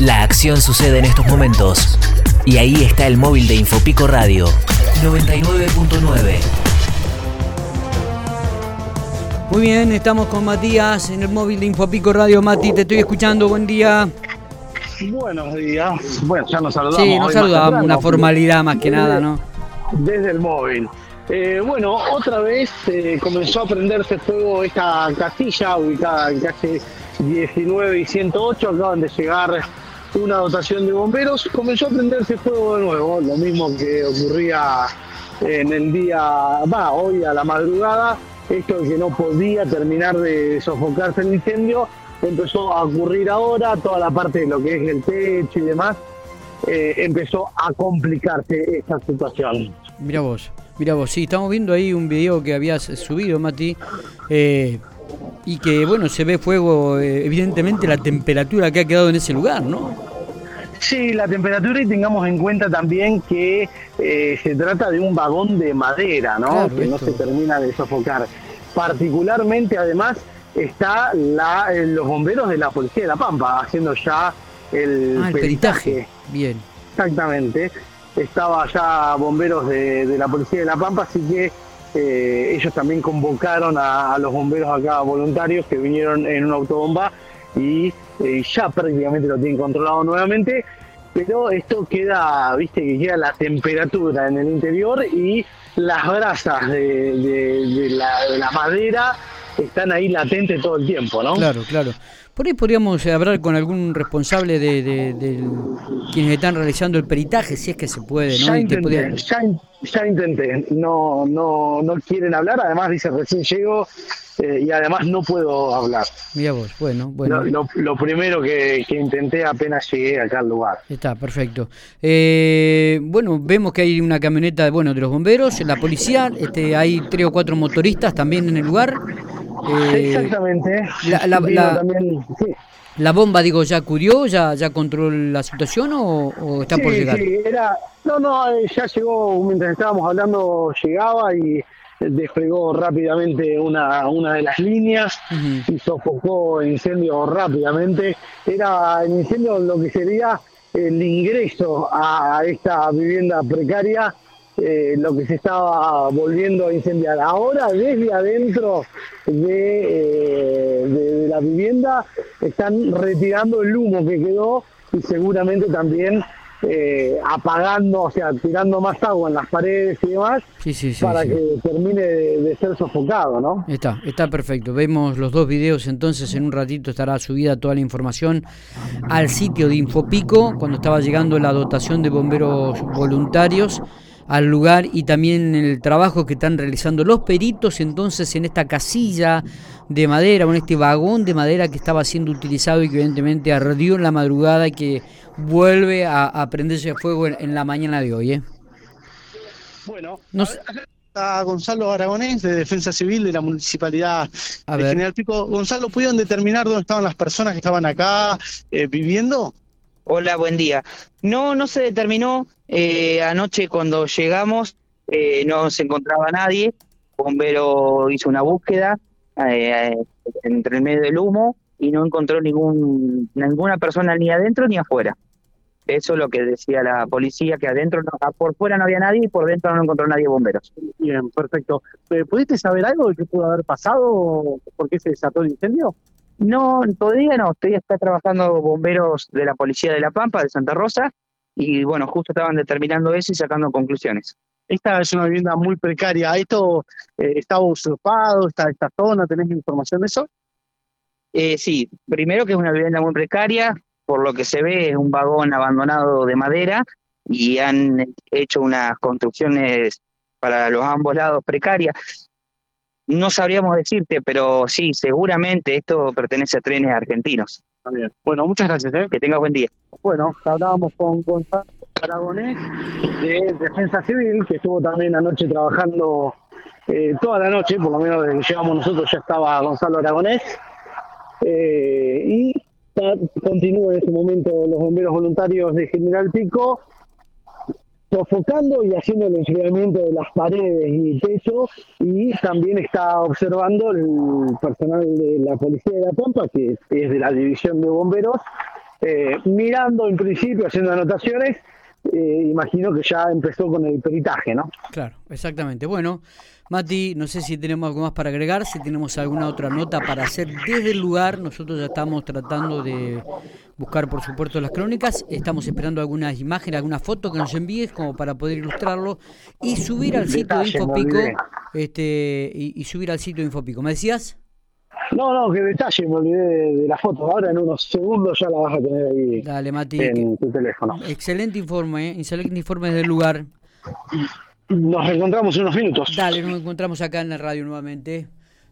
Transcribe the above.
La acción sucede en estos momentos. Y ahí está el móvil de Infopico Radio 99.9. Muy bien, estamos con Matías en el móvil de Infopico Radio. Mati, te estoy escuchando, buen día. Buenos días. Bueno, ya nos saludamos. Sí, nos hoy saludamos, más una formalidad más que Desde- nada, ¿no? Desde el móvil. Eh, bueno, otra vez eh, comenzó a prenderse fuego esta casilla ubicada en calle 19 y 108. Acaban de llegar una dotación de bomberos. Comenzó a prenderse fuego de nuevo, lo mismo que ocurría en el día, va, hoy a la madrugada. Esto de que no podía terminar de sofocarse el incendio empezó a ocurrir ahora, toda la parte de lo que es el techo y demás, eh, empezó a complicarse esta situación. Mira vos, mira vos, sí, estamos viendo ahí un video que habías subido, Mati, eh, y que, bueno, se ve fuego, eh, evidentemente la temperatura que ha quedado en ese lugar, ¿no? Sí, la temperatura y tengamos en cuenta también que eh, se trata de un vagón de madera, ¿no? Claro, que no se termina de sofocar. Particularmente, además, está la, eh, los bomberos de la Policía de La Pampa haciendo ya el, ah, el peritaje. Bien. Exactamente. Estaba ya bomberos de, de la Policía de La Pampa, así que eh, ellos también convocaron a, a los bomberos acá voluntarios que vinieron en una autobomba y eh, ya prácticamente lo tienen controlado nuevamente. Pero esto queda, viste, que queda la temperatura en el interior y las brasas de, la, de la madera están ahí latentes todo el tiempo, ¿no? Claro, claro. Por ahí podríamos hablar con algún responsable de, quienes están realizando el peritaje, si es que se puede, ¿no? Ya intenté, podía- ya, in- ya intenté. No, no, no quieren hablar, además dice recién llego eh, y además no puedo hablar. Mira vos, bueno, bueno. Lo, lo- lo primero que, que intenté apenas llegué acá al lugar. Está, perfecto. Eh, bueno, vemos que hay una camioneta bueno, de los bomberos, la policía, este, hay tres o cuatro motoristas también en el lugar. Eh, Exactamente. la- la- Vino la- también, sí. ¿La bomba, digo, ya acudió, ya, ya controló la situación o, o está por llegar? sí, era, no, no, eh, ya llegó, mientras estábamos hablando, llegaba y desplegó rápidamente una, una de las líneas y sofocó el incendio rápidamente. Era el incendio lo que sería el ingreso a esta vivienda precaria, eh, lo que se estaba volviendo a incendiar. Ahora, desde adentro de, eh, de- de la vivienda, están retirando el humo que quedó y seguramente también eh, apagando, o sea, tirando más agua en las paredes y demás Sí, sí, sí. para que termine de, de ser sofocado, ¿no? Está, está perfecto. Vemos los dos videos, entonces en un ratito estará subida toda la información al sitio de Infopico cuando estaba llegando la dotación de bomberos voluntarios al lugar y también el trabajo que están realizando los peritos entonces en esta casilla de madera, o en este vagón de madera que estaba siendo utilizado y que evidentemente ardió en la madrugada y que vuelve a, a prenderse fuego en, en la mañana de hoy. ¿eh? Bueno, a Gonzalo Aragonés de Defensa Civil de la Municipalidad A de ver. General Pico. Gonzalo, ¿pudieron determinar dónde estaban las personas que estaban acá eh, viviendo? Hola, buen día. No, no se determinó. Eh, anoche cuando llegamos eh, no se encontraba nadie. Bombero hizo una búsqueda eh, entre el medio del humo y no encontró ningún ninguna persona ni adentro ni afuera. Eso es lo que decía la policía, que adentro, no- por fuera no había nadie y por dentro no encontró nadie bomberos. Bien, perfecto. Eh, ¿Pudiste saber algo de qué pudo haber pasado? ¿Por qué se desató el incendio? No, todavía no. Estoy está trabajando bomberos de la policía de La Pampa, de Santa Rosa, y bueno, justo estaban determinando eso y sacando conclusiones. Esta es una vivienda muy precaria. ¿Esto eh, estaba usurpado? ¿Está esta zona? ¿Tenés información de eso? Eh, sí, primero que es una vivienda muy precaria, por lo que se ve es un vagón abandonado de madera y han hecho unas construcciones para los ambos lados precarias. No sabríamos decirte, pero sí, seguramente esto pertenece a trenes argentinos. Bien. Bueno, muchas gracias. ¿eh? Que tengas buen día. Bueno, hablábamos con Gonzalo Aragonés de Defensa Civil, que estuvo también anoche trabajando eh, toda la noche, por lo menos desde que llegamos nosotros ya estaba Gonzalo Aragonés. Eh, y continúa en este momento los bomberos voluntarios de General Pico sofocando y haciendo el enfriamiento de las paredes y techo y también está observando el personal de la policía de La Pampa que es de la división de bomberos eh, mirando en principio, haciendo anotaciones, eh, imagino que ya empezó con el peritaje, ¿no? Claro, exactamente. Bueno, Mati, no sé si tenemos algo más para agregar, si tenemos alguna otra nota para hacer desde el lugar. Nosotros ya estamos tratando de buscar, por supuesto, las crónicas. Estamos esperando algunas imágenes, algunas fotos que nos envíes como para poder ilustrarlo y subir al sitio de Infopico. Este, y, y subir al sitio de Infopico. ¿Me decías? No, no, que detalle, me olvidé de, la foto. Ahora en unos segundos ya la vas a tener ahí Dale, Mati, en tu teléfono. Excelente informe, ¿eh? excelente informe del lugar. Nos encontramos en unos minutos. Dale, nos encontramos acá en la radio nuevamente.